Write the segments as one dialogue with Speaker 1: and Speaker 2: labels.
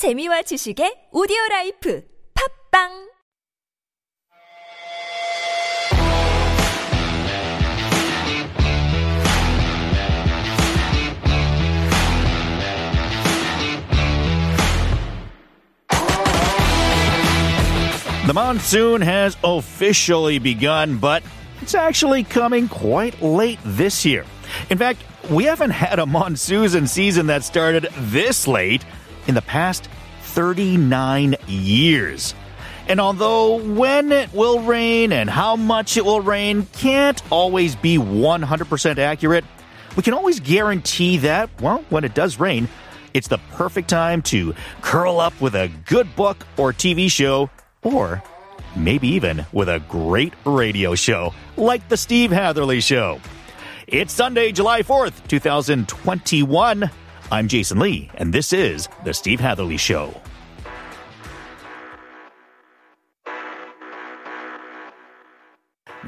Speaker 1: 재미와 지식의 오디오 라이프 팝빵
Speaker 2: The monsoon has officially begun, but it's actually coming quite late this year. In fact, we haven't had a monsoon season that started this late in the past 39 years. And although when it will rain and how much it will rain can't always be 100% accurate, we can always guarantee that, well, when it does rain, it's the perfect time to curl up with a good book or TV show, or maybe even with a great radio show like The Steve Hatherley Show. It's Sunday, July 4th, 2021. I'm Jason Lee, and this is The Steve Hatherley Show.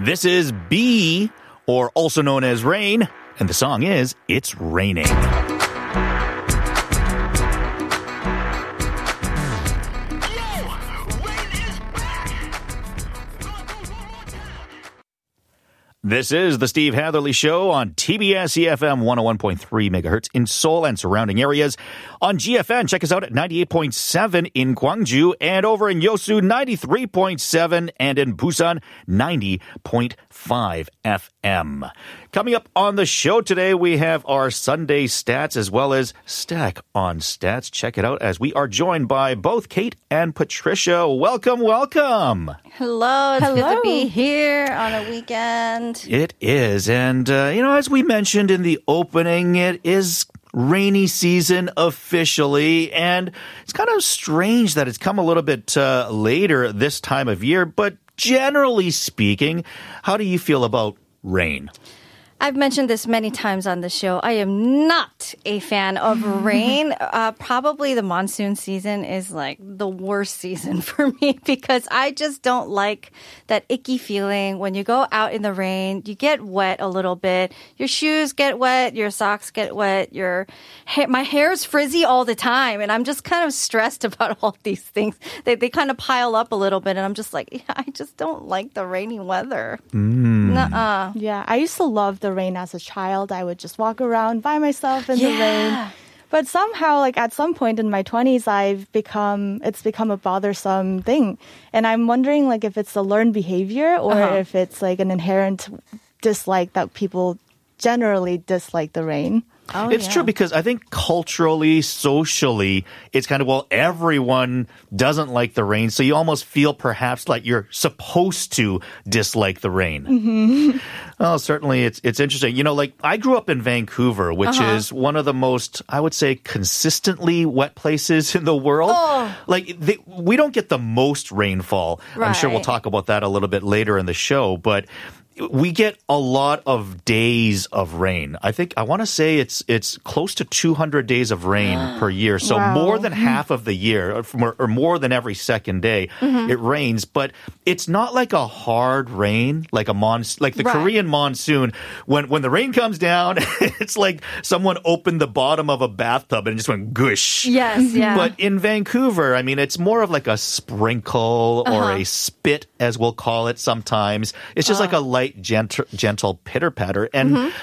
Speaker 2: This is Bi, or also known as Rain, and the song is It's Raining. This is the Steve Hatherley Show on TBS EFM 101.3 megahertz in Seoul and surrounding areas. On GFN, check us out at 98.7 in Gwangju and over in Yosu 93.7 and in Busan 90.5 FM. Coming up on the show today, we have our Sunday stats as well as Stack on Stats. Check it out as we are joined by both Kate and Patricia. Welcome, welcome.
Speaker 3: Hello, it's good to be here on a weekend.
Speaker 2: It is. And, uh, you know, as we mentioned in the opening, it is rainy season officially. And it's kind of strange that it's come a little bit uh, later this time of year. But generally speaking, how do you feel about rain?
Speaker 3: I've mentioned this many times on the show. I am not a fan of rain. Uh, probably the monsoon season is like the worst season for me because I just don't like that icky feeling when you go out in the rain. You get wet a little bit. Your shoes get wet. Your socks get wet. Your hair, my hair is frizzy all the time, and I'm just kind of stressed about all these things. They they kind of pile up a little bit, and I'm just like, yeah, I just don't like the rainy weather. Nuh-uh.
Speaker 4: Yeah, I used to love the rain as a child. I would just walk around by myself in the rain. But somehow, like at some point in my 20s, I've become, it's become a bothersome thing. And I'm wondering like if it's a learned behavior or
Speaker 3: Uh-huh.
Speaker 4: if it's like an inherent dislike that people generally dislike the rain.
Speaker 3: Oh,
Speaker 2: it's
Speaker 3: yeah.
Speaker 2: true because I think culturally, socially, it's kind of, well, everyone doesn't like the rain. So you almost feel perhaps like you're supposed to dislike the rain.
Speaker 3: Mm-hmm.
Speaker 2: Oh, certainly it's, it's interesting. You know, like I grew up in Vancouver, which
Speaker 3: Uh-huh.
Speaker 2: is one of the most, I would say, consistently wet places in the world.
Speaker 3: Oh.
Speaker 2: Like they, we don't get the most rainfall. I'm sure we'll talk about that a little bit later in the show, but we get a lot of days of rain. I think I want to say it's it's close to 200 days of rain per year. So
Speaker 4: Wow.
Speaker 2: more than mm-hmm. half of the year, or, or more than every second day, mm-hmm. it rains. But it's not like a hard rain, like a monsoon, like the
Speaker 3: Right.
Speaker 2: Korean monsoon. When when the rain comes down, it's like someone opened the bottom of a bathtub and just went gush.
Speaker 3: Yes, yeah.
Speaker 2: But in Vancouver, I mean, it's more of like a sprinkle or
Speaker 3: Uh-huh.
Speaker 2: a spit, as we'll call it sometimes. It's just uh-huh. like a light, gentle, gentle pitter patter. And
Speaker 3: Mm-hmm.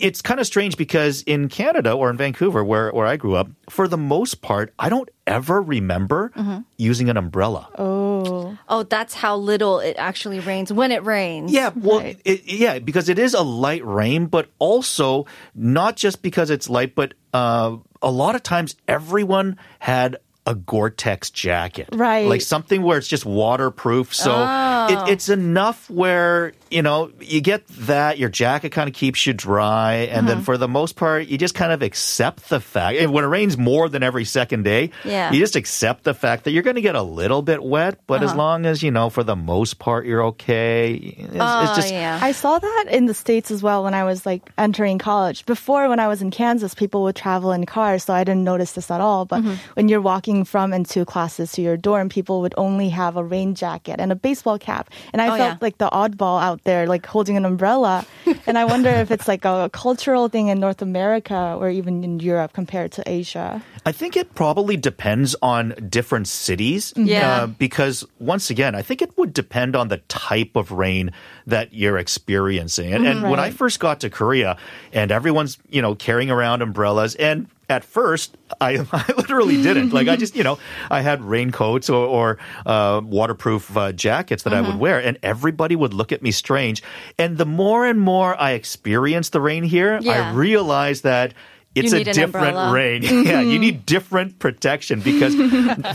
Speaker 2: it's kind of strange because in Canada or in Vancouver, where, where I grew up, for the most part, I don't ever remember
Speaker 3: Mm-hmm.
Speaker 2: using an umbrella.
Speaker 4: Oh.
Speaker 3: oh, that's how little it actually rains when it rains.
Speaker 2: Yeah, well,
Speaker 4: Right.
Speaker 2: it, yeah, because it is a light rain, but also not just because it's light, but uh, a lot of times everyone had a Gore-Tex jacket,
Speaker 4: Right.
Speaker 2: Like something where it's just waterproof. So
Speaker 3: Oh.
Speaker 2: it, it's enough where you know you get that your jacket kind of keeps you dry, and then uh-huh. for the most part, you just kind of accept the fact. And when it rains more than every second day,
Speaker 3: Yeah.
Speaker 2: you just accept the fact that you're going to get a little bit wet, but as uh-huh. long as you know, for the most part, you're okay. It's,
Speaker 3: Oh,
Speaker 2: it's just
Speaker 3: yeah.
Speaker 4: I saw that in the States as well when I was like entering college. Before, when I was in Kansas, people would travel in cars, so I didn't notice this at all. But mm-hmm. when you're walking from and to classes to your dorm, people would only have a rain jacket and a baseball cap cap. And I
Speaker 3: Oh,
Speaker 4: felt
Speaker 3: yeah.
Speaker 4: like the oddball out there, like holding an umbrella. and I wonder if it's like a cultural thing in North America or even in Europe compared to Asia.
Speaker 2: I think it probably depends on different cities.
Speaker 3: Yeah.
Speaker 2: Uh, because once again, I think it would depend on the type of rain that you're experiencing. And, and when I first got to Korea and everyone's, you know, carrying around umbrellas and at first, I, I literally didn't. Like, I just, you know, I had raincoats or, or uh, waterproof uh, jackets that I would wear, and everybody would look at me strange. And the more and more I experienced the rain here, I realized that it's a different
Speaker 3: umbrella.
Speaker 2: rain. yeah, you need different protection because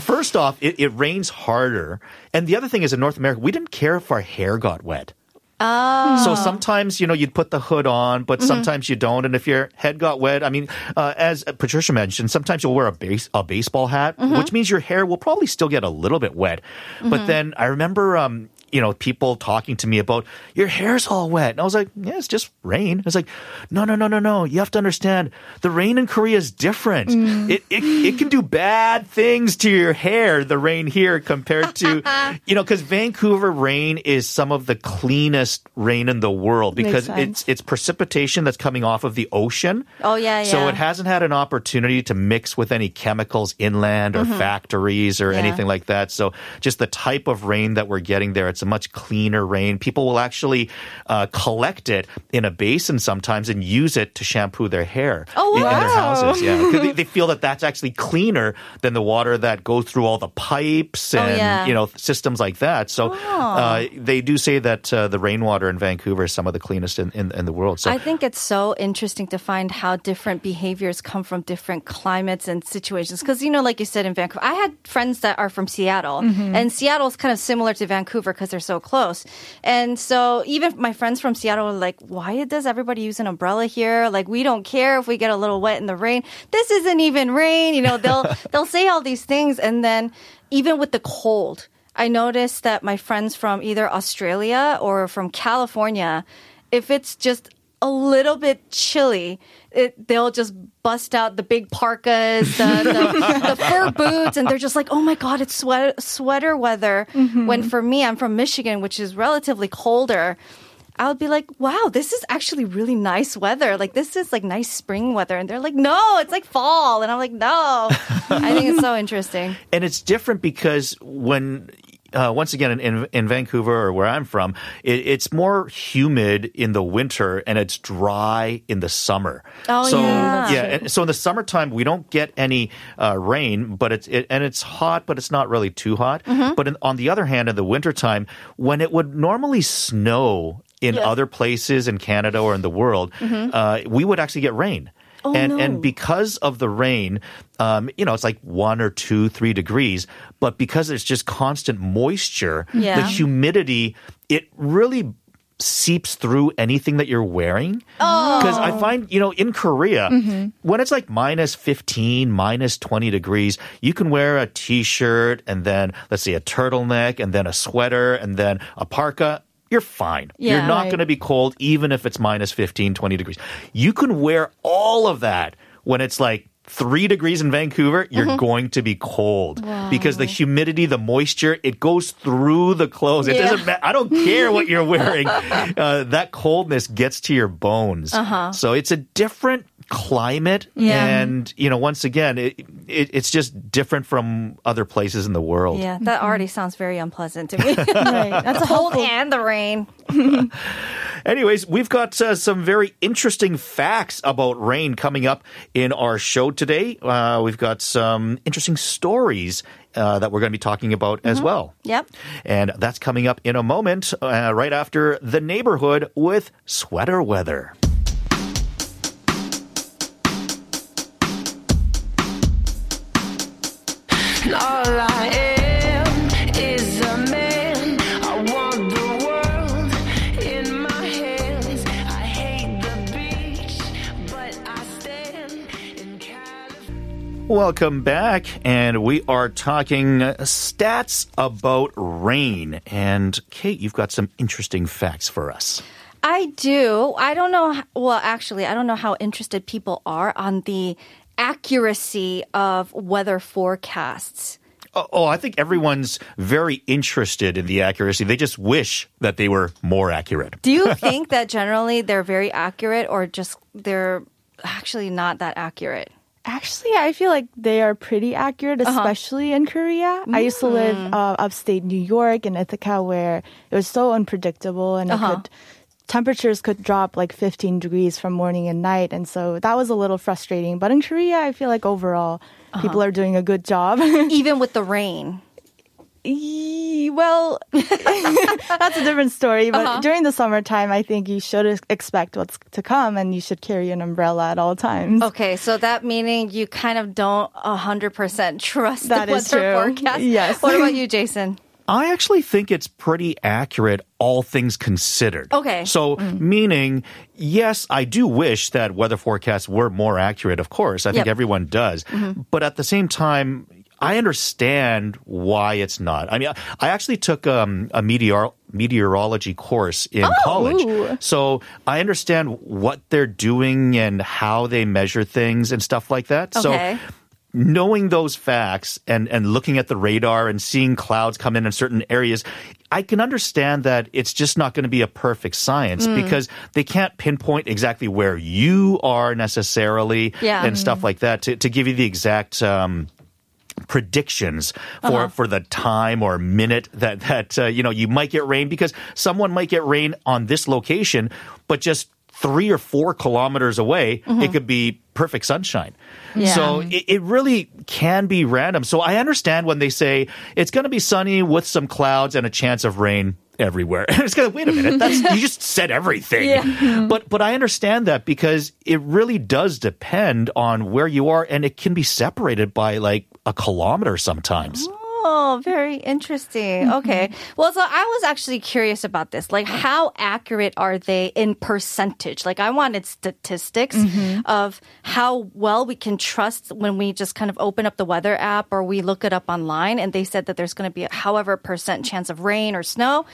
Speaker 2: first off, it, it rains harder. And the other thing is in North America, we didn't care if our hair got wet.
Speaker 3: Oh.
Speaker 2: So sometimes, you know, you'd put the hood on, but
Speaker 3: Mm-hmm.
Speaker 2: sometimes you don't. And if your head got wet, I mean, uh, as Patricia mentioned, sometimes you'll wear a base a baseball hat,
Speaker 3: Mm-hmm.
Speaker 2: which means your hair will probably still get a little bit wet. But then I remember, um, you know, people talking to me about your hair's all wet, and I was like, yeah, it's just rain. It's like, no, no, no, no, no. You have to understand, the rain in Korea is different.
Speaker 3: Mm.
Speaker 2: It, it it can do bad things to your hair. The rain here compared to, you know, because Vancouver rain is some of the cleanest rain in the world because it's it's precipitation that's coming off of the ocean.
Speaker 3: Oh, yeah,
Speaker 2: So
Speaker 3: yeah.
Speaker 2: it hasn't had an opportunity to mix with any chemicals inland or factories or
Speaker 3: Mm-hmm. Yeah.
Speaker 2: anything like that. So just the type of rain that we're getting there, it's a much cleaner rain. People will actually uh, collect it in a basin sometimes and use it to shampoo their hair
Speaker 3: Oh,
Speaker 2: in, in their houses. Yeah, they, they feel that that's actually cleaner than the water that goes through all the pipes
Speaker 3: Oh,
Speaker 2: and
Speaker 3: yeah.
Speaker 2: you know systems like that. So uh, they do say that uh, the rainwater in Vancouver is some of the cleanest in, in, in the world. So
Speaker 3: I think it's so interesting to find how different behaviors come from different climates and situations. Because, you know, like you said in Vancouver, I had friends that are from Seattle, and Seattle's kind of similar to Vancouver because they're so close. And so even my friends from Seattle were like, why does everybody use an umbrella here? Like, we don't care if we get a little wet in the rain. This isn't even rain. You know, they'll, they'll say all these things. And then even with the cold, I noticed that my friends from either Australia or from California, if it's just a little bit chilly, it, they'll just bust out the big parkas, the, the, the fur boots, and they're just like, oh my God, it's sweat, sweater weather. Mm-hmm. When for me, I'm from Michigan, which is relatively colder. I would be like, wow, this is actually really nice weather. Like, this is like nice spring weather. And they're like, no, it's like fall. And I'm like, no. I think it's so interesting.
Speaker 2: and it's different because when uh, once again in, in, Vancouver or where I'm from, it, it's more humid in the winter and it's dry in the summer.
Speaker 3: Oh,
Speaker 2: so,
Speaker 3: yeah.
Speaker 2: yeah. And so in the summertime we don't get any uh, rain, but it's it, and it's hot, but it's not really too hot.
Speaker 3: Mm-hmm.
Speaker 2: But in, on the other hand, in the wintertime, when it would normally snow in.
Speaker 3: Mm-hmm.
Speaker 2: other places in Canada or in the world, uh, we would actually get rain.
Speaker 3: Oh,
Speaker 2: and
Speaker 3: no.
Speaker 2: and because of the rain, um, you know, it's like one or two, three degrees. But because it's just constant moisture, the humidity, it really seeps through anything that you're wearing.
Speaker 3: Oh.
Speaker 2: Because I find, you know, in Korea,
Speaker 3: Mm-hmm.
Speaker 2: when it's like minus 15, minus 20 degrees, you can wear a t shirt and then, let's say, a turtleneck and then a sweater and then a parka. You're fine.
Speaker 3: Yeah.
Speaker 2: You're not
Speaker 4: Right.
Speaker 2: going to be cold even if it's minus 15, 20 degrees. You can wear all of that when it's like three degrees in Vancouver, you're
Speaker 3: Mm-hmm.
Speaker 2: going to be cold because the humidity, the moisture, it goes through the clothes. It
Speaker 3: Yeah.
Speaker 2: doesn't matter. I don't care what you're wearing. Uh, that coldness gets to your bones. So it's a different climate.
Speaker 3: Yeah.
Speaker 2: And, you know, once again, it, it, it's just different from other places in the world.
Speaker 3: Yeah, that already sounds very unpleasant to me.
Speaker 4: Right. That's a
Speaker 3: Cold
Speaker 4: helpful
Speaker 3: and the rain.
Speaker 2: Anyways, we've got uh, some very interesting facts about rain coming up in our show today. Uh, we've got some interesting stories uh, that we're going to be talking about as well.
Speaker 3: Yep.
Speaker 2: And that's coming up in a moment, uh, right after The Neighbourhood with Sweater Weather. Welcome back, and we are talking stats about rain. And Kate, you've got some interesting facts for us.
Speaker 3: I do. I don't know. Well, actually, I don't know how interested people are on the accuracy of weather forecasts.
Speaker 2: Oh, oh, I think everyone's very interested in the accuracy. They just wish that they were more accurate.
Speaker 3: Do you think that generally they're very accurate or just they're actually not that accurate?
Speaker 4: Actually, I feel like they are pretty accurate, uh-huh. especially in Korea. I used to live hmm. uh, upstate New York in Ithaca, where it was so unpredictable, and it uh-huh. could temperatures could drop like 15 degrees from morning and night, and so that was a little frustrating. But in Korea, I feel like overall uh-huh. people are doing a good job.
Speaker 3: Even with the rain.
Speaker 4: Well, that's a different story. But uh-huh. during the summertime, I think you should expect what's to come, and you should carry an umbrella at all times.
Speaker 3: Okay, so that meaning you kind of don't 100% trust
Speaker 4: That
Speaker 3: the
Speaker 4: is
Speaker 3: weather
Speaker 4: true.
Speaker 3: forecast.
Speaker 4: Yes.
Speaker 3: What about you, Jason?
Speaker 2: I actually think it's pretty accurate, all things considered.
Speaker 3: Okay.
Speaker 2: So, meaning, yes, I do wish that weather forecasts were more accurate, of course. I think
Speaker 3: Yep.
Speaker 2: everyone does. But at the same time, I understand why it's not. I mean, I actually took um, a meteor- meteorology course in college.
Speaker 4: Ooh.
Speaker 2: So I understand what they're doing and how they measure things and stuff like that.
Speaker 3: Okay.
Speaker 2: So knowing those facts and, and looking at the radar and seeing clouds come in in certain areas, I can understand that it's just not going to be a perfect science
Speaker 3: Mm.
Speaker 2: because they can't pinpoint exactly where you are necessarily
Speaker 3: Yeah.
Speaker 2: and stuff like that to, to give you the exact. Um, predictions for
Speaker 3: Uh-huh.
Speaker 2: for the time or minute that that uh, you know you might get rain because someone might get rain on this location but just three or four kilometers away it could be perfect sunshine.
Speaker 3: Mm-hmm. Yeah.
Speaker 2: so it, it really can be random. So i understand when they say it's going to be sunny with some clouds and a chance of rain everywhere. It's going to wait a minute that's you just said everything. But but i understand that because it really does depend on where you are and it can be separated by like a kilometer sometimes
Speaker 3: Oh, very interesting. Okay. Mm-hmm. Well, so I was actually curious about this. Like, how accurate are they in percentage? Like, I wanted statistics mm-hmm. of how well we can trust when we just kind of open up the weather app or we look it up online. And they said that there's going to be a however percent chance of rain or snow.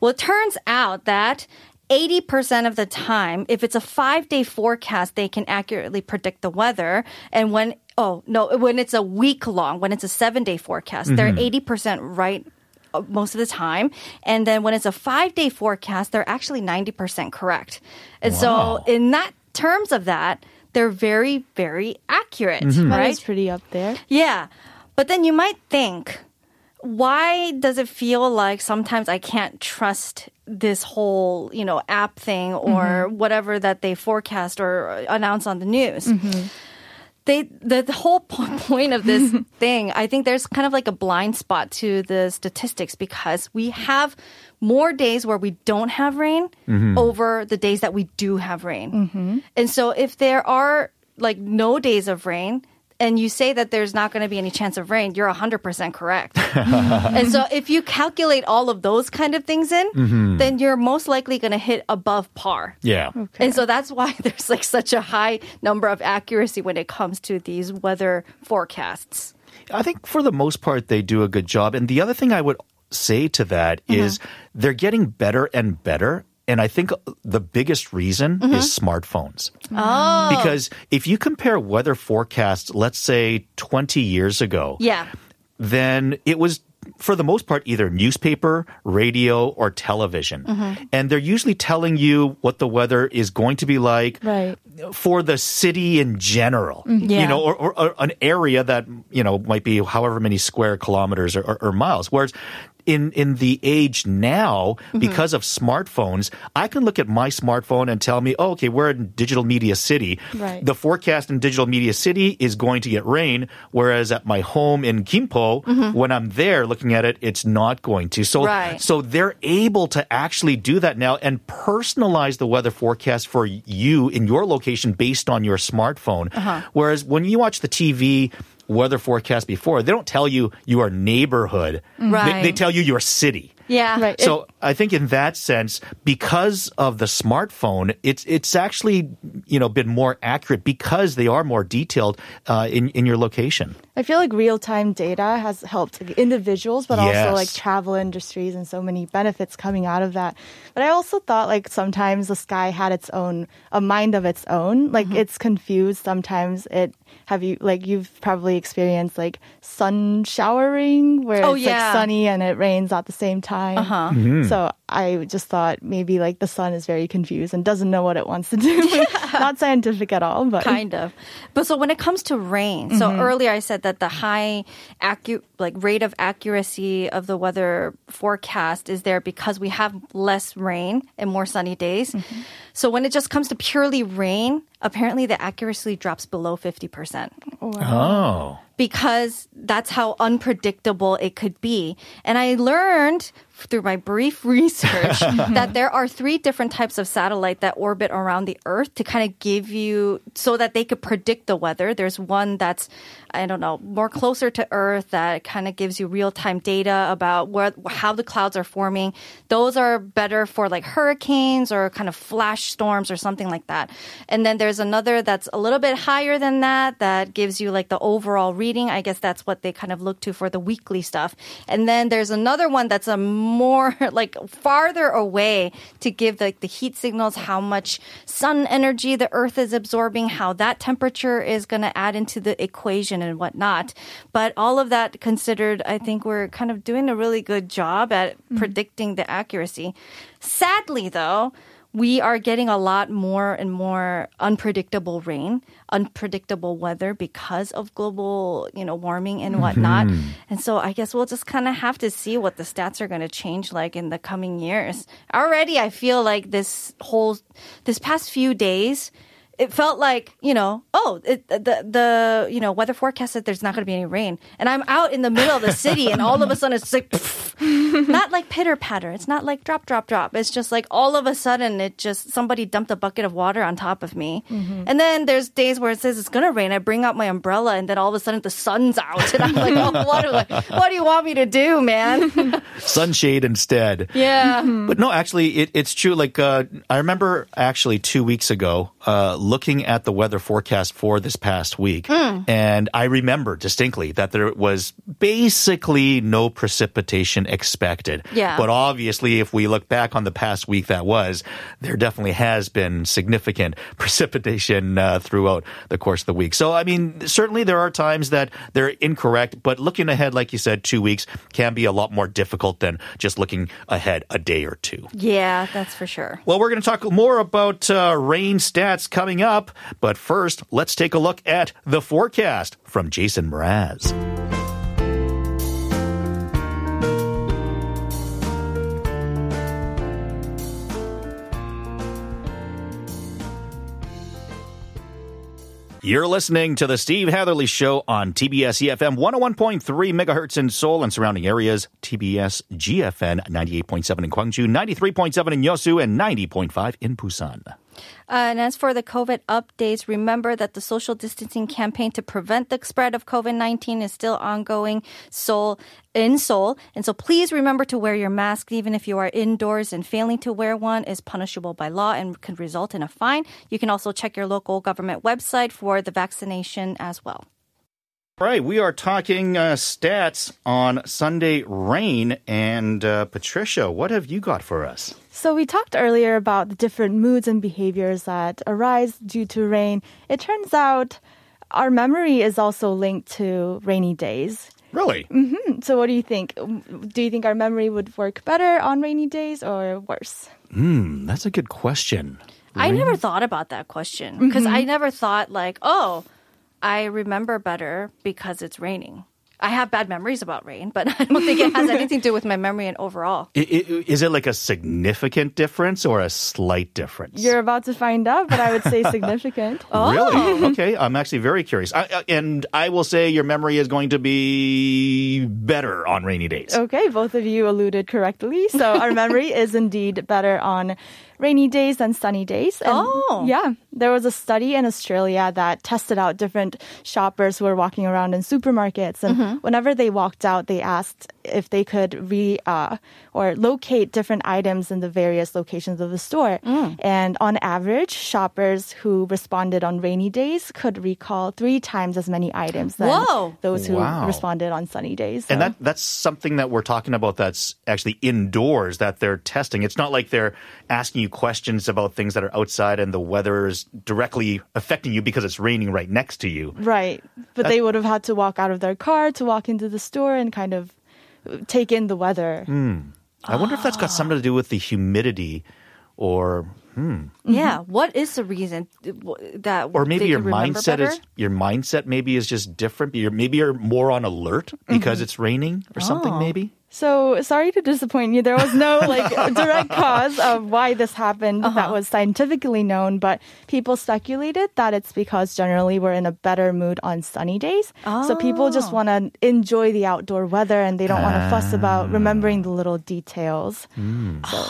Speaker 3: Well, it turns out that 80% of the time, if it's a five day forecast, they can accurately predict the weather. And when, oh, no, when it's a week long, when it's a seven day forecast, they're mm-hmm. 80% right uh, most of the time. And then when it's a five day forecast, they're actually 90% correct. And
Speaker 2: Wow.
Speaker 3: so, in that terms of that, they're very, very accurate, mm-hmm.
Speaker 4: That
Speaker 3: right?
Speaker 4: is pretty up there.
Speaker 3: Yeah. But then you might think, why does it feel like sometimes I can't trust this whole, you know, app thing or mm-hmm. whatever that they forecast or uh, announce on the news? They the, the whole po- point of this thing, I think there's kind of like a blind spot to the statistics because we have more days where we don't have rain mm-hmm. over the days that we do have rain. Mm-hmm. And so if there are like no days of rain, and you say that there's not going to be any chance of rain, you're 100% correct. and so if you calculate all of those kind of things in, mm-hmm. then you're most likely going to hit above par.
Speaker 2: yeah
Speaker 3: And so that's why there's like such a high number of accuracy when it comes to these weather forecasts.
Speaker 2: I think for the most part they do a good job. And the other thing I would say to that uh-huh. is they're getting better and better. And I think the biggest reason is mm-hmm. smartphones.
Speaker 3: Oh.
Speaker 2: Because if you compare weather forecasts, let's say 20 years ago,
Speaker 3: Yeah.
Speaker 2: then it was for the most part either newspaper, radio, or television. Mm-hmm. And they're usually telling you what the weather is going to be like
Speaker 4: Right.
Speaker 2: for the city in general. Mm-hmm.
Speaker 3: Yeah.
Speaker 2: You know, or, or, or an area that, you know, might be however many square kilometers or, or, or miles. Whereas in in the age now, mm-hmm. because of smartphones, I can look at my smartphone and tell me, oh, okay, we're in digital media city.
Speaker 4: Right.
Speaker 2: The forecast in digital media city is going to get rain, whereas at my home in Kimpo, mm-hmm. when I'm there looking at it, it's not going to. So
Speaker 3: Right.
Speaker 2: so they're able to actually do that now and personalize the weather forecast for you in your location based on your smartphone. Uh-huh. Whereas when you watch the TV weather forecast before, they don't tell you your neighborhood. They,
Speaker 3: Right.
Speaker 2: they tell you your city.
Speaker 3: Yeah.
Speaker 4: Right.
Speaker 2: So I think in that sense, because of the smartphone, it's it's actually you know been more accurate because they are more detailed uh, in in your location.
Speaker 4: I feel like real time data has helped individuals, but also like travel industries and so many benefits coming out of that. But I also thought like sometimes the sky had its own, a mind of its own. Like
Speaker 3: Mm-hmm.
Speaker 4: it's confused. Sometimes it, have you, like you've probably experienced like sun showering where
Speaker 3: Oh,
Speaker 4: it's
Speaker 3: yeah.
Speaker 4: like sunny and it rains at the same time.
Speaker 3: Uh-huh.
Speaker 4: So I just thought maybe like the sun is very confused and doesn't know what it wants to do. Not scientific at all, but
Speaker 3: kind of. But so when it comes to rain, so earlier I said that the high accu- like rate of accuracy of the weather forecast is there because we have less rain and more sunny days. Mm-hmm. So when it just comes to purely rain, apparently the accuracy drops below 50%
Speaker 2: Oh.
Speaker 3: because that's how unpredictable it could be. And I learned through my brief research that there are three different types of satellite that orbit around the Earth to kind of give you so that they could predict the weather. There's one that's I don't know, more closer to Earth that kind of gives you real-time data about where how the clouds are forming. Those are better for like hurricanes or kind of flash storms or something like that. And then there's another that's a little bit higher than that that gives you like the overall reading. I guess that's what they kind of look to for the weekly stuff. And then there's another one that's a more like farther away to give like the heat signals, how much sun energy the earth is absorbing, how that temperature is going to add into the equation and whatnot. But all of that considered, I think we're kind of doing a really good job at mm-hmm. predicting the accuracy. Sadly, though, we are getting a lot more and more unpredictable rain, unpredictable weather because of global, you know, warming and mm-hmm. whatnot. And so I guess we'll just kind of have to see what the stats are going to change like in the coming years. Already I feel like this whole this past few days it felt like you know oh it, the the you know weather forecast said there's not going to be any rain. And i'm out in the middle of the city and all of a sudden it's like not like pitter patter. It's not like drop drop drop. It's just like all of a sudden it just somebody dumped a bucket of water on top of me. And then there's days where it says it's going to rain. I bring out my umbrella and then all of a sudden the sun's out. And i'm like oh what do, what do you want me to do man?
Speaker 2: Sunshade instead.
Speaker 3: yeah.
Speaker 2: But no, actually, it, it's true. Like, uh, I remember actually two weeks ago uh, looking at the weather forecast for this past week, and I remember distinctly that there was basically no precipitation expected.
Speaker 3: Yeah.
Speaker 2: But obviously, if we look back on the past week that was, there definitely has been significant precipitation uh, throughout the course of the week. So, I mean, certainly there are times that they're incorrect, but looking ahead, like you said, two weeks can be a lot more difficult than just looking ahead a day or two.
Speaker 3: yeah that's for sure
Speaker 2: Well, we're going to talk more about uh, rain stats coming up, but first, let's take a look at the forecast from Jason Mraz. You're listening to the Steve Hatherley Show on TBS EFM 101.3 megahertz in Seoul and surrounding areas, TBS GFN 98.7 in Gwangju, 93.7 in Yosu, and 90.5 in Busan.
Speaker 3: Uh, and as for the COVID updates, remember that the social distancing campaign to prevent the spread of COVID 19 is still ongoing Seoul, in Seoul. And so please remember to wear your mask even if you are indoors and failing to wear one is punishable by law and can result in a fine. You can also check your local government website for the vaccination as well.
Speaker 2: Right, we are talking uh, stats on Sunday rain. And uh, Patricia, what have you got for us?
Speaker 4: So we talked earlier about the different moods and behaviors that arise due to rain. It turns out our memory is also linked to rainy days.
Speaker 2: Really?
Speaker 4: So what do you think? Do you think our memory would work better on rainy days or worse?
Speaker 2: Hmm, that's a good question.
Speaker 3: I never thought about that question because I never thought, like, oh, I remember better because it's raining. I have bad memories about rain, but I don't think it has anything to do with my memory and overall.
Speaker 2: I- I- Is it like a significant difference or a slight difference?
Speaker 4: You're about to find out, but I would say significant.
Speaker 2: Really? Oh. okay, I'm actually very curious. I, I- and I will say your memory is going to be better on rainy days.
Speaker 4: Okay, both of you alluded correctly. So our memory is indeed better on rainy days than sunny days. And
Speaker 3: Oh.
Speaker 4: yeah, there was a study in Australia that tested out different shoppers who were walking around in supermarkets, and
Speaker 3: Mm-hmm.
Speaker 4: whenever they walked out, they asked if they could re uh, or locate different items in the various locations of the store.
Speaker 3: Mm.
Speaker 4: And on average, shoppers who responded on rainy days could recall three times as many items than
Speaker 3: Whoa.
Speaker 4: those who
Speaker 2: Wow.
Speaker 4: responded on sunny days.
Speaker 2: And that that's something that we're talking about that's actually indoors that they're testing. It's not like they're asking you questions about things that are outside and the weather is directly affecting you because it's raining right next to you.
Speaker 4: Right. But they would have had to walk out of their car to walk into the store and kind of take in the weather.
Speaker 2: Hmm. I wonder if that's got ah. something to do with the humidity or hmm.
Speaker 3: Yeah. Mm-hmm. What is the reason that
Speaker 2: or maybe your mindset
Speaker 3: better?
Speaker 2: is your mindset maybe is just different. You're, maybe you're more on alert because mm-hmm. it's raining or something
Speaker 3: Oh.
Speaker 2: maybe.
Speaker 4: So sorry to disappoint you. There was no like direct cause of why this happened that uh-huh. was scientifically known, but people speculated that it's because generally we're in a better mood on sunny days. So people just oh. want to enjoy the outdoor weather and they don't want to fuss about ah. remembering the little details. Hmm. So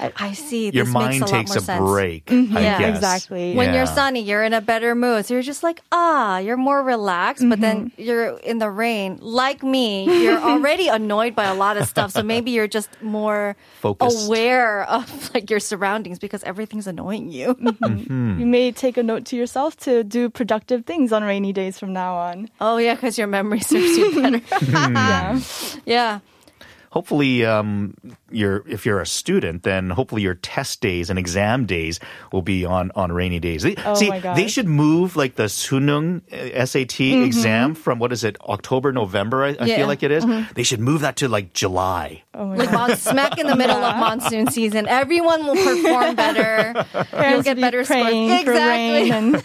Speaker 3: I see.
Speaker 2: Your
Speaker 3: this
Speaker 2: mind
Speaker 3: makes a lot
Speaker 2: takes
Speaker 3: more
Speaker 2: a
Speaker 3: sense.
Speaker 2: break. I mm-hmm.
Speaker 3: Yeah.
Speaker 2: guess.
Speaker 4: Exactly.
Speaker 3: When you're sunny, you're in a better mood. So you're just like, ah, you're more relaxed. But then mm-hmm. you're in the rain. Like me, you're already annoyed by a lot of stuff. So maybe you're just more
Speaker 2: Focused.
Speaker 3: aware of like your surroundings because everything's annoying you.
Speaker 2: Hmm.
Speaker 4: you may take a note to yourself to do productive things on rainy days from now on.
Speaker 3: oh yeah, because your memory serves you better.
Speaker 4: yeah.
Speaker 3: yeah.
Speaker 2: Hopefully um, you're if you're a student then hopefully your test days and exam days will be on on rainy days They-
Speaker 4: Oh
Speaker 2: see
Speaker 4: my gosh.
Speaker 2: they should move like the sunung uh, sat exam from what is it october november i, I
Speaker 3: Yeah.
Speaker 2: feel like it is. they should move that to like july
Speaker 4: Oh my
Speaker 3: Like mon- smack in the middle of monsoon season, everyone will perform better. You'll get
Speaker 4: be
Speaker 3: better scores.
Speaker 4: praying for
Speaker 3: Exactly.
Speaker 4: rain and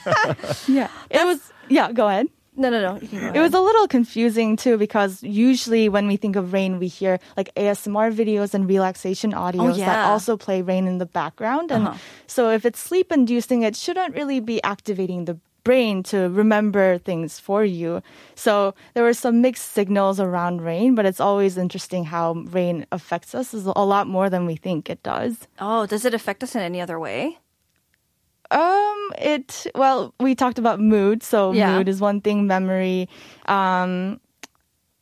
Speaker 4: yeah. It was yeah, go ahead.
Speaker 3: No, no, no. You can go
Speaker 4: It was a little confusing too because usually when we think of rain, we hear like ASMR videos and relaxation audios that
Speaker 3: Oh, yeah.
Speaker 4: also play rain in the background. And
Speaker 3: Uh-huh.
Speaker 4: so if it's sleep inducing, it shouldn't really be activating the brain to remember things for you. So there were some mixed signals around rain, but it's always interesting how rain affects us is a lot more than we think it does.
Speaker 3: Oh, does it affect us in any other way?
Speaker 4: Um, it well, we talked about mood, so
Speaker 3: Yeah.
Speaker 4: mood is one thing. Memory, um,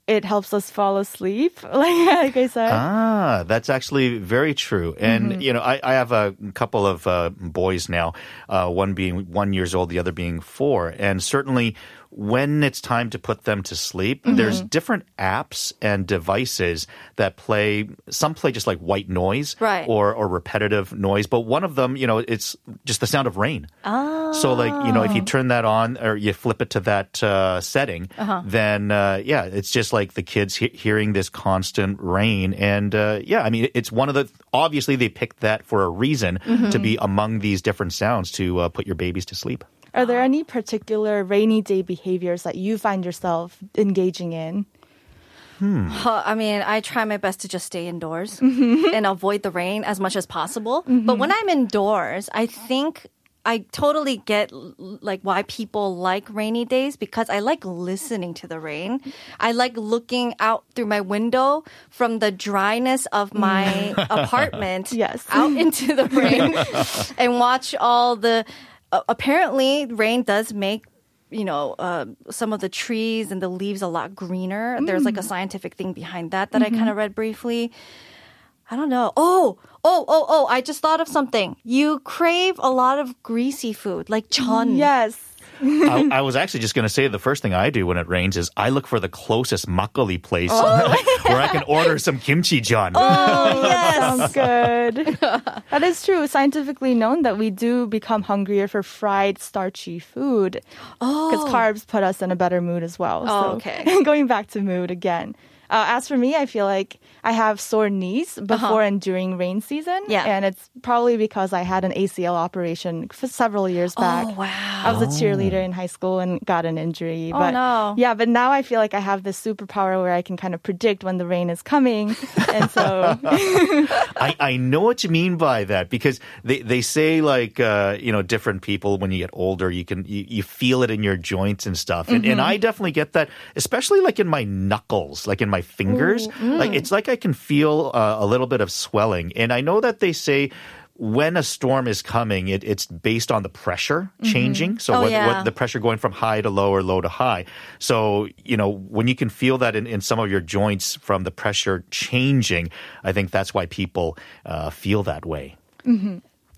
Speaker 4: it helps us fall asleep, like like I said.
Speaker 2: Ah, that's actually very true. And you know, I, I have a couple of uh, boys now, uh, one being one years old, the other being four, and certainly when it's time to put them to sleep, there's different apps and devices that play. Some play just like white noise,
Speaker 3: Right.
Speaker 2: or or repetitive noise, but one of them, you know, it's just the sound of rain. Oh. So like you know, if you turn that on or you flip it to that uh, setting, then uh, yeah, it's just like the kids he- hearing this constant rain, and uh, yeah, I mean it's one of the obviously they picked that for a reason to be among these different sounds to uh, put your babies to sleep.
Speaker 4: Are there any particular rainy day behaviors that you find yourself engaging in?
Speaker 3: Uh, I mean, I try my best to just stay indoors
Speaker 4: Mm-hmm.
Speaker 3: and avoid the rain as much as possible. But when I'm indoors, I think I totally get like why people like rainy days because I like listening to the rain. I like looking out through my window from the dryness of my apartment
Speaker 4: Yes.
Speaker 3: out into the rain and watch all the uh, apparently rain does make you know uh, some of the trees and the leaves a lot greener. There's like a scientific thing behind that that i kind of read briefly. I don't know. Oh oh oh oh i just thought of something. You crave a lot of greasy food like chun.
Speaker 4: Yes.
Speaker 2: I, I was actually just going to say the first thing I do when it rains is I look for the closest makgeolli place oh. where I can order some kimchi jeon.
Speaker 3: oh yes
Speaker 4: Sounds good. that is true. Scientifically known that we do become hungrier for fried, starchy food. Because oh. carbs put us in a better mood as well.
Speaker 3: Oh,
Speaker 4: so
Speaker 3: okay.
Speaker 4: going back to mood again. Uh, as for me, I feel like I have sore knees before and during rain season.
Speaker 3: Uh-huh. Yeah.
Speaker 4: And it's probably because I had an ACL operation for several years back.
Speaker 3: oh wow
Speaker 4: I was a cheerleader in high school and got an injury.
Speaker 3: Oh,
Speaker 4: but
Speaker 3: no.
Speaker 4: yeah, but now I feel like I have this superpower where I can kind of predict when the rain is coming. and so
Speaker 2: I, I know what you mean by that because they, they say like uh, you know different people when you get older you can you, you feel it in your joints and stuff and, and I definitely get that especially like in my knuckles like in my fingers like it's like I can feel uh, a little bit of swelling and I know that they say when a storm is coming, it, it's based on the pressure changing. So
Speaker 3: Oh,
Speaker 2: what,
Speaker 3: yeah.
Speaker 2: what the pressure going from high to low or low to high. So, you know, when you can feel that in, in some of your joints from the pressure changing, I think that's why people uh, feel that way.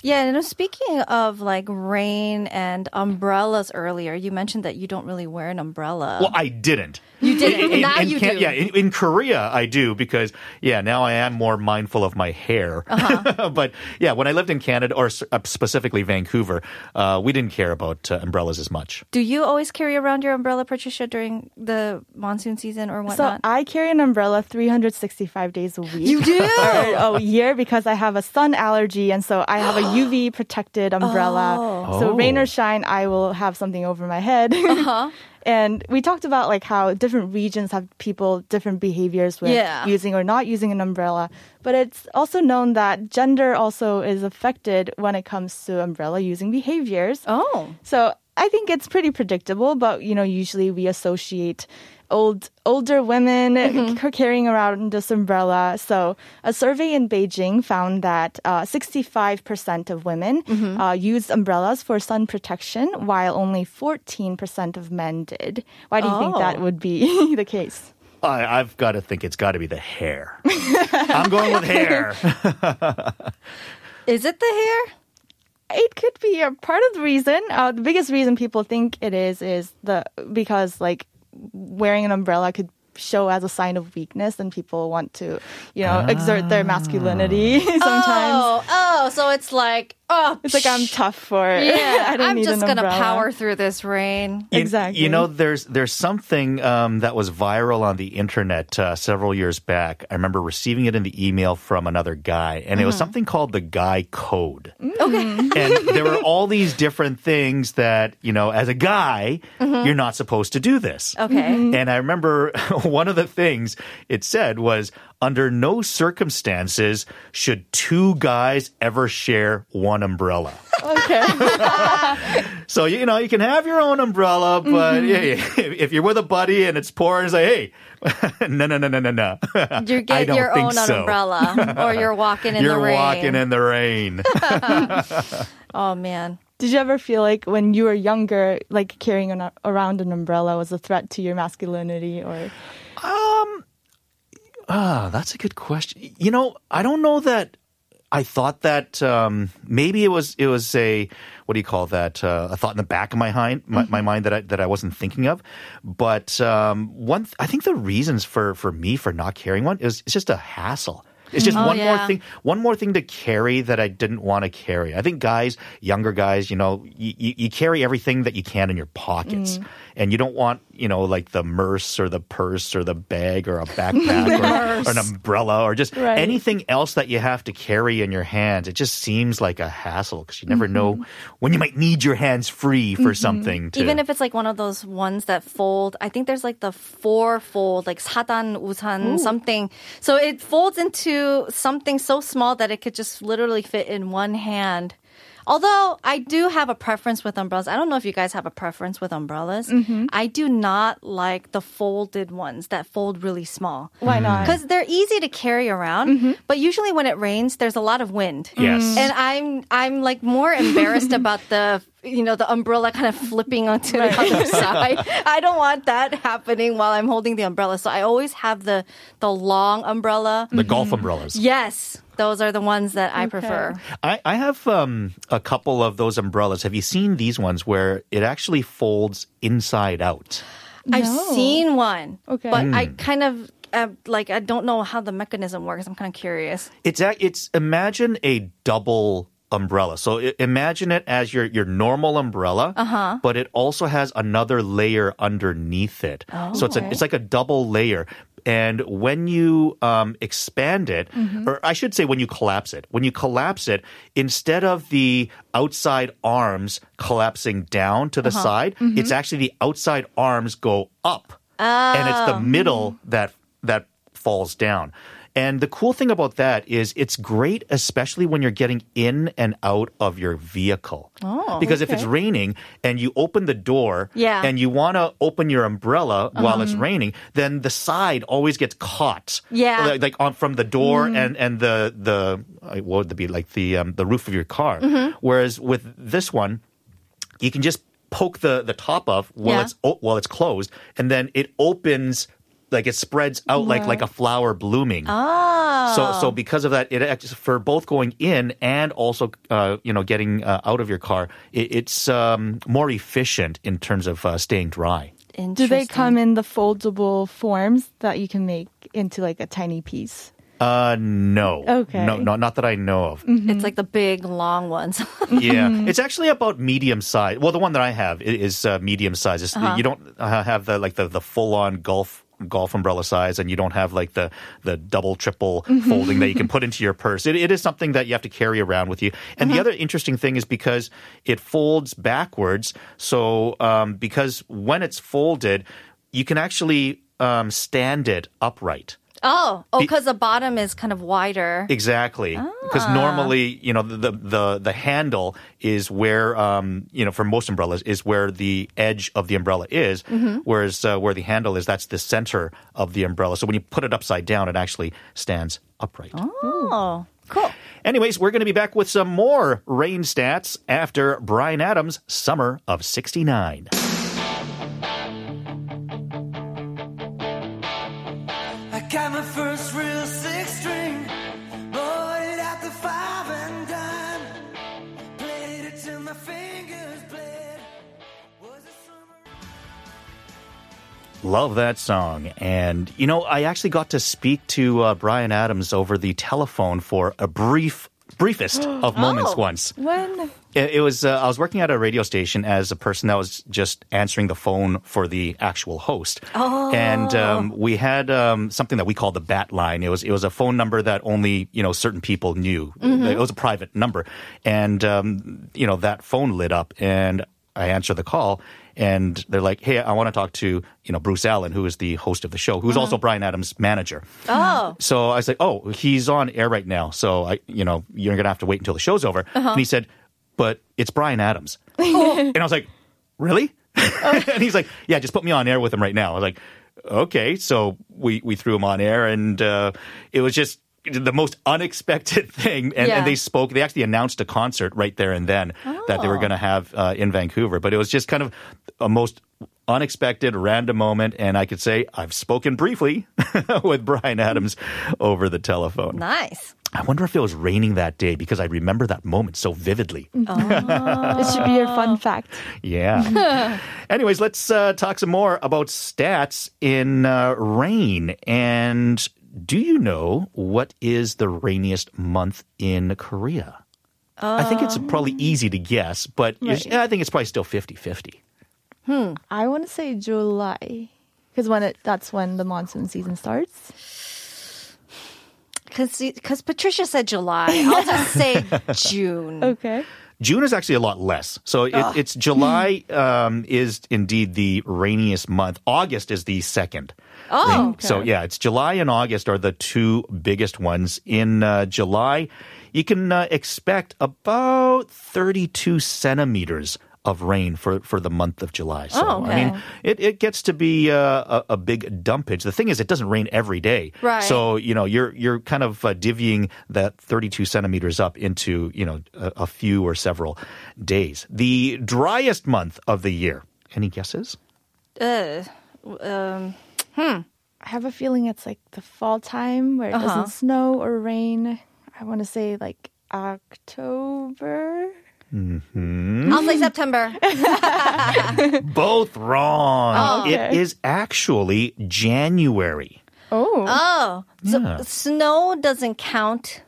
Speaker 3: Yeah, and speaking of like rain and umbrellas earlier, you mentioned that you don't really wear an umbrella.
Speaker 2: Well, I didn't.
Speaker 3: You didn't. now you
Speaker 2: Can-
Speaker 3: do.
Speaker 2: Yeah, in, in Korea, I do because, yeah, now I am more mindful of my hair.
Speaker 3: Uh-huh.
Speaker 2: but yeah, when I lived in Canada, or uh, specifically Vancouver, uh, we didn't care about uh, umbrellas as much.
Speaker 3: do you always carry around your umbrella, Patricia, during the monsoon season or
Speaker 4: So
Speaker 3: whatnot?
Speaker 4: I carry an umbrella 365 days a week.
Speaker 3: you do?
Speaker 4: or a year because I have a sun allergy and so I have a UV protected umbrella. So
Speaker 2: Oh.
Speaker 4: rain or shine, I will have something over my head.
Speaker 3: Uh-huh.
Speaker 4: and we talked about like how different regions have people different behaviors with
Speaker 3: Yeah.
Speaker 4: using or not using an umbrella. But it's also known that gender also is affected when it comes to umbrella using behaviors.
Speaker 3: oh.
Speaker 4: So I think it's pretty predictable, but you know, usually we associate old older women c- carrying around this umbrella. So a survey in Beijing found that uh, 65% of women uh, used umbrellas for sun protection, while only 14% of men did. Why do you think that
Speaker 3: Oh.
Speaker 4: would be the case?
Speaker 2: I, I've got to think it's got to be the hair. I'm going with hair.
Speaker 3: Is it the hair?
Speaker 4: It could be a part of the reason. Uh, the biggest reason people think it is is the because like wearing an umbrella could show as a sign of weakness, and people want to, you know, exert their masculinity sometimes.
Speaker 3: Oh, oh, so it's like, oh,
Speaker 4: It's like I'm tough for. it.
Speaker 3: yeah,
Speaker 4: I don't
Speaker 3: I'm
Speaker 4: need
Speaker 3: just
Speaker 4: an
Speaker 3: gonna
Speaker 4: umbrella.
Speaker 3: power through this rain.
Speaker 2: You-
Speaker 4: Exactly.
Speaker 2: You know, there's there's something um, that was viral on the internet uh, several years back. I remember receiving it in the email from another guy, and it was something called the guy code.
Speaker 3: Okay.
Speaker 2: and there were all these different things that you know, as a guy, you're not supposed to do this.
Speaker 3: Okay.
Speaker 2: And I remember one of the things it said was under no circumstances should two guys ever share one umbrella.
Speaker 4: Okay.
Speaker 2: So you know you can have your own umbrella, but yeah, mm-hmm. if you're with a buddy and it's pouring, say, hey, no, no, no, no, no, no.
Speaker 3: You
Speaker 2: I
Speaker 3: get
Speaker 2: don't
Speaker 3: your
Speaker 2: think
Speaker 3: own
Speaker 2: so.
Speaker 3: umbrella, or you're walking in
Speaker 2: You're
Speaker 3: the rain.
Speaker 2: You're walking in the rain.
Speaker 3: Oh man.
Speaker 4: Did you ever feel like when you were younger, like carrying an, around an umbrella was a threat to your masculinity, or um,
Speaker 2: Ah, that's a good question. You know, I don't know that. I thought that um, maybe it was it was a what do you call that? Uh, a thought in the back of my mind, my, my mind that I that I wasn't thinking of. But um, one, th- I think the reasons for for me for not carrying one is it's just a hassle. It's just
Speaker 3: Oh,
Speaker 2: one more thing, one more thing to carry that I didn't want to carry. I think guys, younger guys, you know, you, you, you carry everything that you can in your pockets, and you don't want you know like the murse or the purse or the bag or a backpack or, or, an umbrella or just
Speaker 4: right.
Speaker 2: anything else that you have to carry in your hands. It just seems like a hassle because you never mm-hmm. know when you might need your hands free for mm-hmm. something. To...
Speaker 3: Even if it's like one of those ones that fold, I think there's like the four fold, like satan usan something. So it folds into something so small that it could just literally fit in one hand. Although I do have a preference with umbrellas. I don't know if you guys have a preference with umbrellas. Mm-hmm. I do not like the folded ones that fold really small.
Speaker 4: why not?
Speaker 3: Because they're easy to carry around, mm-hmm. but usually when it rains, there's a lot of wind.
Speaker 2: Yes. Mm.
Speaker 3: And I'm I'm like more embarrassed about the you know the umbrella kind of flipping onto the other side. I don't want that happening while I'm holding the umbrella. So I always have the the long umbrella.
Speaker 2: the golf umbrellas.
Speaker 3: Yes, those are the ones that I prefer.
Speaker 2: I, I have um, a couple of those umbrellas. Have you seen these ones where it actually folds inside out?
Speaker 3: I've seen one,
Speaker 4: Okay.
Speaker 3: but I kind of uh, like I don't know how the mechanism works. I'm kind of curious.
Speaker 2: It's ac- it's imagine a double umbrella. So i- imagine it as your your normal umbrella, uh-huh. but it also has another layer underneath it. so it's a,
Speaker 3: okay.
Speaker 2: it's like a double layer. And when you um, expand it, mm-hmm. or I should say when you collapse it, when you collapse it, instead of the outside arms collapsing down to the uh-huh. side, mm-hmm. it's actually the outside arms go up, and it's the oh. middle that that falls down. And the cool thing about that is it's great, especially when you're getting in and out of your vehicle.
Speaker 3: Oh,
Speaker 2: because if it's raining and you open the door
Speaker 3: Yeah. Uh-huh.
Speaker 2: and you want to open your umbrella while it's raining, then the side always gets caught.
Speaker 3: Yeah.
Speaker 2: Like, like on from the door and and the the uh, what would it be like the um, the roof of your car.
Speaker 3: Mm-hmm.
Speaker 2: Whereas with this one, you can just poke the the top off while
Speaker 3: Yeah.
Speaker 2: it's while it's closed, and then it opens like it spreads out like like a flower blooming.
Speaker 3: Oh.
Speaker 2: So so because of that, it actually for both going in and also uh, you know getting uh, out of your car, it, it's um, more efficient in terms of uh, staying dry.
Speaker 4: Do they come in the foldable forms that you can make into like a tiny piece?
Speaker 2: Uh, no.
Speaker 4: Okay.
Speaker 2: No, no, not that I know of.
Speaker 3: It's like the big long ones.
Speaker 2: Yeah, it's actually about medium size. Well, the one that I have is uh, medium size. It's, You don't uh, have the like the the full on golf golf umbrella size, and you don't have like the the double triple folding that you can put into your purse. It, it is something that you have to carry around with you. And the other interesting thing is because it folds backwards. So um, because when it's folded, you can actually um, stand it upright.
Speaker 3: Oh, oh, because the bottom is kind of wider.
Speaker 2: Exactly, because normally, you know, the, the the handle is where, um, you know, for most umbrellas is where the edge of the umbrella is, whereas uh, where the handle is, that's the center of the umbrella. So when you put it upside down, it actually stands upright.
Speaker 3: Oh, cool.
Speaker 2: Anyways, we're going to be back with some more rain stats after Bryan Adams' Summer of '69. Love that song. And, you know, I actually got to speak to uh, Bryan Adams over the telephone for a brief, briefest of moments
Speaker 3: Oh.
Speaker 2: once.
Speaker 4: When?
Speaker 2: It, it was, uh, I was working at a radio station as a person that was just answering the phone for the actual host. Oh. And um, we had um, something that we called the bat line. It was, it was a phone number that only, you know, certain people knew. It was a private number. And, um, you know, that phone lit up and I answer the call and they're like, "Hey, I want to talk to you know Bruce Allen, who is the host of the show, who's also Bryan Adams' manager."
Speaker 3: Oh,
Speaker 2: So I was like, "Oh, he's on air right now, so I, you know, you're gonna have to wait until the show's over." And he said, "But it's Bryan Adams," and I was like, "Really?" and he's like, "Yeah, just put me on air with him right now." I was like, "Okay." So we we threw him on air, and uh, it was just the most unexpected thing. And,
Speaker 3: Yeah.
Speaker 2: and they spoke. They actually announced a concert right there and then that they were going to have uh, in Vancouver. But it was just kind of a most unexpected, random moment. And I could say I've spoken briefly with Bryan Adams over the telephone.
Speaker 3: nice.
Speaker 2: I wonder if it was raining that day because I remember that moment so vividly.
Speaker 4: It should be your fun fact.
Speaker 2: Yeah. Anyways, let's uh, talk some more about stats in uh, rain. And do you know what is the rainiest month in Korea? I think it's um, probably easy to guess, but
Speaker 4: Right.
Speaker 2: I think it's probably still 50 50.
Speaker 4: Hmm, I want to say July. Because when it that's when the monsoon season starts.
Speaker 3: Because Patricia said July. I'll just say June.
Speaker 4: Okay.
Speaker 2: June is actually a lot less. So it, it's July um, is indeed the rainiest month. August is the second.
Speaker 3: Oh,
Speaker 2: Rain- So yeah, it's July and August are the two biggest ones. In uh, July, you can uh, expect about 32 centimeters of rain for, for the month of July. So
Speaker 3: Oh,
Speaker 2: I mean, it, it gets to be uh, a, a big dumpage. The thing is, it doesn't rain every day.
Speaker 3: Right.
Speaker 2: So you know, you're you're kind of uh, divvying that 32 centimeters up into you know a, a few or several days. The driest month of the year. Any guesses?
Speaker 3: Uh, um,
Speaker 4: I have a feeling it's like the fall time where it
Speaker 3: Uh-huh.
Speaker 4: doesn't snow or rain. I want to say like October.
Speaker 3: I'll say September.
Speaker 2: Both wrong.
Speaker 4: Oh, okay.
Speaker 2: is actually January.
Speaker 4: Oh.
Speaker 3: Oh, so
Speaker 2: Yeah.
Speaker 3: snow doesn't count.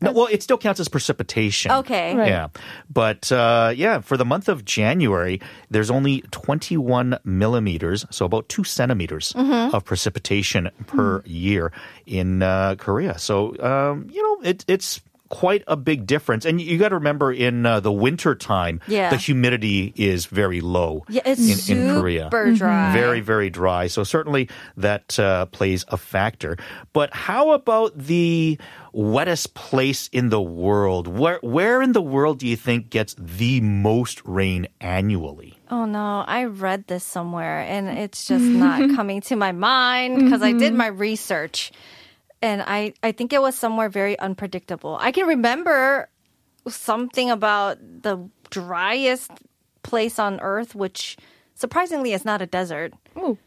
Speaker 2: No, well, it still counts as precipitation.
Speaker 3: Okay.
Speaker 4: Right.
Speaker 2: Yeah. But uh, yeah, for the month of January, there's only 21 millimeters, so about two centimeters
Speaker 3: Mm-hmm.
Speaker 2: of precipitation per
Speaker 3: Hmm.
Speaker 2: year in uh, Korea. So, um, you know, it, it's quite a big difference. And you got to remember in uh, the winter time,
Speaker 3: Yeah.
Speaker 2: the humidity is very low
Speaker 3: Yeah, it's
Speaker 2: in,
Speaker 3: super
Speaker 2: in Korea.
Speaker 3: dry.
Speaker 2: Very, very dry. So certainly that uh, plays a factor. But how about the wettest place in the world? Where, where in the world do you think gets the most rain annually?
Speaker 3: Oh no, I read this somewhere and it's just not coming to my mind because I did my research and I, I think it was somewhere very unpredictable. I can remember something about the driest place on earth, which surprisingly is not a desert.
Speaker 4: Ooh.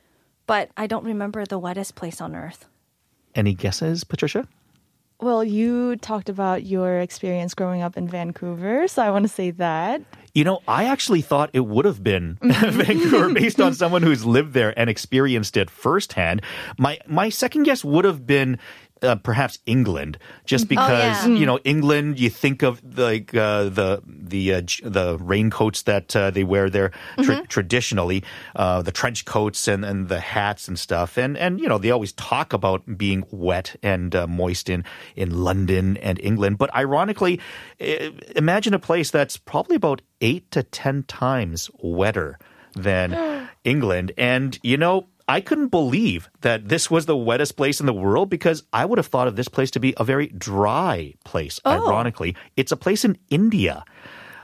Speaker 3: But I don't remember the wettest place on earth.
Speaker 2: Any guesses, Patricia?
Speaker 4: Well, you talked about your experience growing up in Vancouver, so I want to say that.
Speaker 2: You know, I actually thought it would have been Vancouver based on someone who's lived there and experienced it firsthand. My my second guess would have been uh, perhaps England, just because
Speaker 3: yeah.
Speaker 2: you know England. You think of like uh, the the uh, the raincoats that uh, they wear there tra- traditionally, uh, the trench coats and, and the hats and stuff, and and you know they always talk about being wet and uh, moist in in London and England. But ironically, imagine a place that's probably about eight to ten times wetter than England, and you know. I couldn't believe that this was the wettest place in the world because I would have thought of this place to be a very dry place. Ironically, it's a place in India.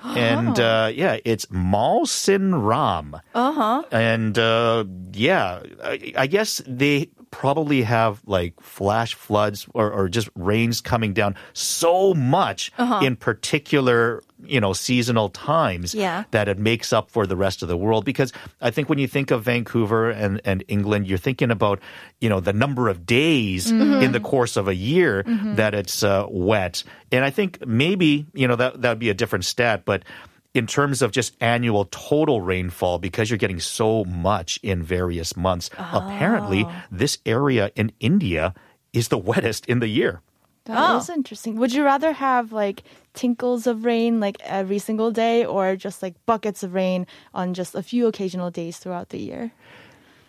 Speaker 2: And uh, yeah, it's Mawsynram. Uh huh. And uh, yeah, I, I guess they probably have like flash floods or, or just rains coming down so much in particular, you know, seasonal times
Speaker 3: Yeah.
Speaker 2: that it makes up for the rest of the world. Because I think when you think of Vancouver and, and England, you're thinking about, you know, the number of days in the course of a year that it's uh, wet. And I think maybe, you know, that that would be a different stat, but in terms of just annual total rainfall, because you're getting so much in various months, apparently this area in India is the wettest in the year.
Speaker 4: That is
Speaker 3: Oh.
Speaker 4: interesting. Would you rather have like tinkles of rain like every single day or just like buckets of rain on just a few occasional days throughout the year?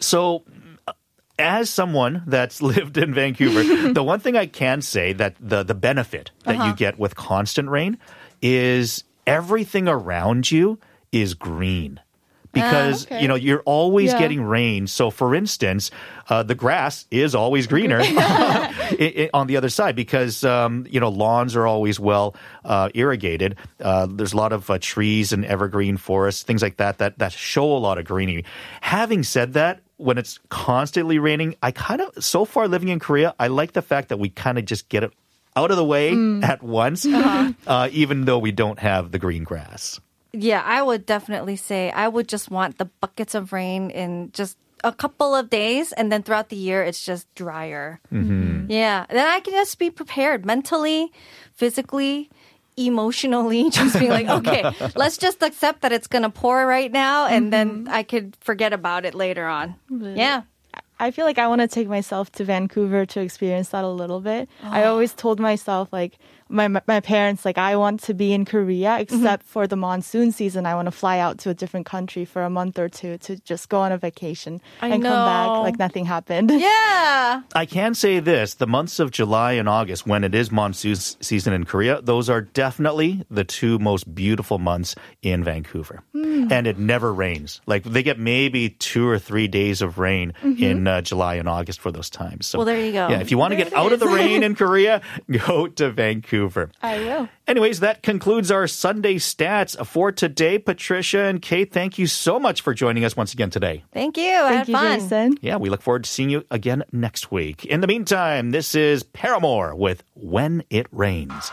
Speaker 2: So, uh, as someone that's lived in Vancouver, the one thing I can say that the the benefit that you get with constant rain is everything around you is green. Because
Speaker 4: okay.
Speaker 2: you know you're always
Speaker 4: Yeah.
Speaker 2: getting rain. So, for instance, uh, the grass is always greener i- i- on the other side because um, you know lawns are always well uh, irrigated. Uh, there's a lot of uh, trees and evergreen forests, things like that, that that show a lot of greenery. Having said that, when it's constantly raining, I kind of so far living in Korea, I like the fact that we kind of just get it out of the way at once, uh, even though we don't have the green grass.
Speaker 3: Yeah, I would definitely say I would just want the buckets of rain in just a couple of days, and then throughout the year it's just drier. Mm-hmm. Yeah, then I can just be prepared mentally, physically, emotionally, just being like, okay, let's just accept that it's gonna pour right now, and then mm-hmm. I could forget about it later on. Yeah.
Speaker 4: I feel like I want to take myself to Vancouver to experience that a little bit. I oh. always told myself like my my parents like I want to be in Korea mm-hmm. except for the monsoon season. I want to fly out to a different country for a month or two to just go on a vacation
Speaker 3: I
Speaker 4: and come back like nothing happened.
Speaker 3: Yeah.
Speaker 2: I can say this the months of July and August, when it is monsoon s- season in Korea, those are definitely the two most beautiful months in Vancouver. Hmm. And it never rains. Like they get maybe two or three days of rain mm-hmm. in uh, July and August for those times. So,
Speaker 3: Well, there you go.
Speaker 2: Yeah, if you want to get out of the rain in Korea, go to Vancouver.
Speaker 4: I will.
Speaker 2: Anyways, that concludes our Sunday stats for today. Patricia and Kate, thank you so much for joining us once again today.
Speaker 3: Thank you. I
Speaker 4: Thank
Speaker 3: had
Speaker 4: you,
Speaker 3: fun.
Speaker 4: Jason.
Speaker 2: Yeah, we look forward to seeing you again next week. In the meantime, this is Paramore with When It Rains.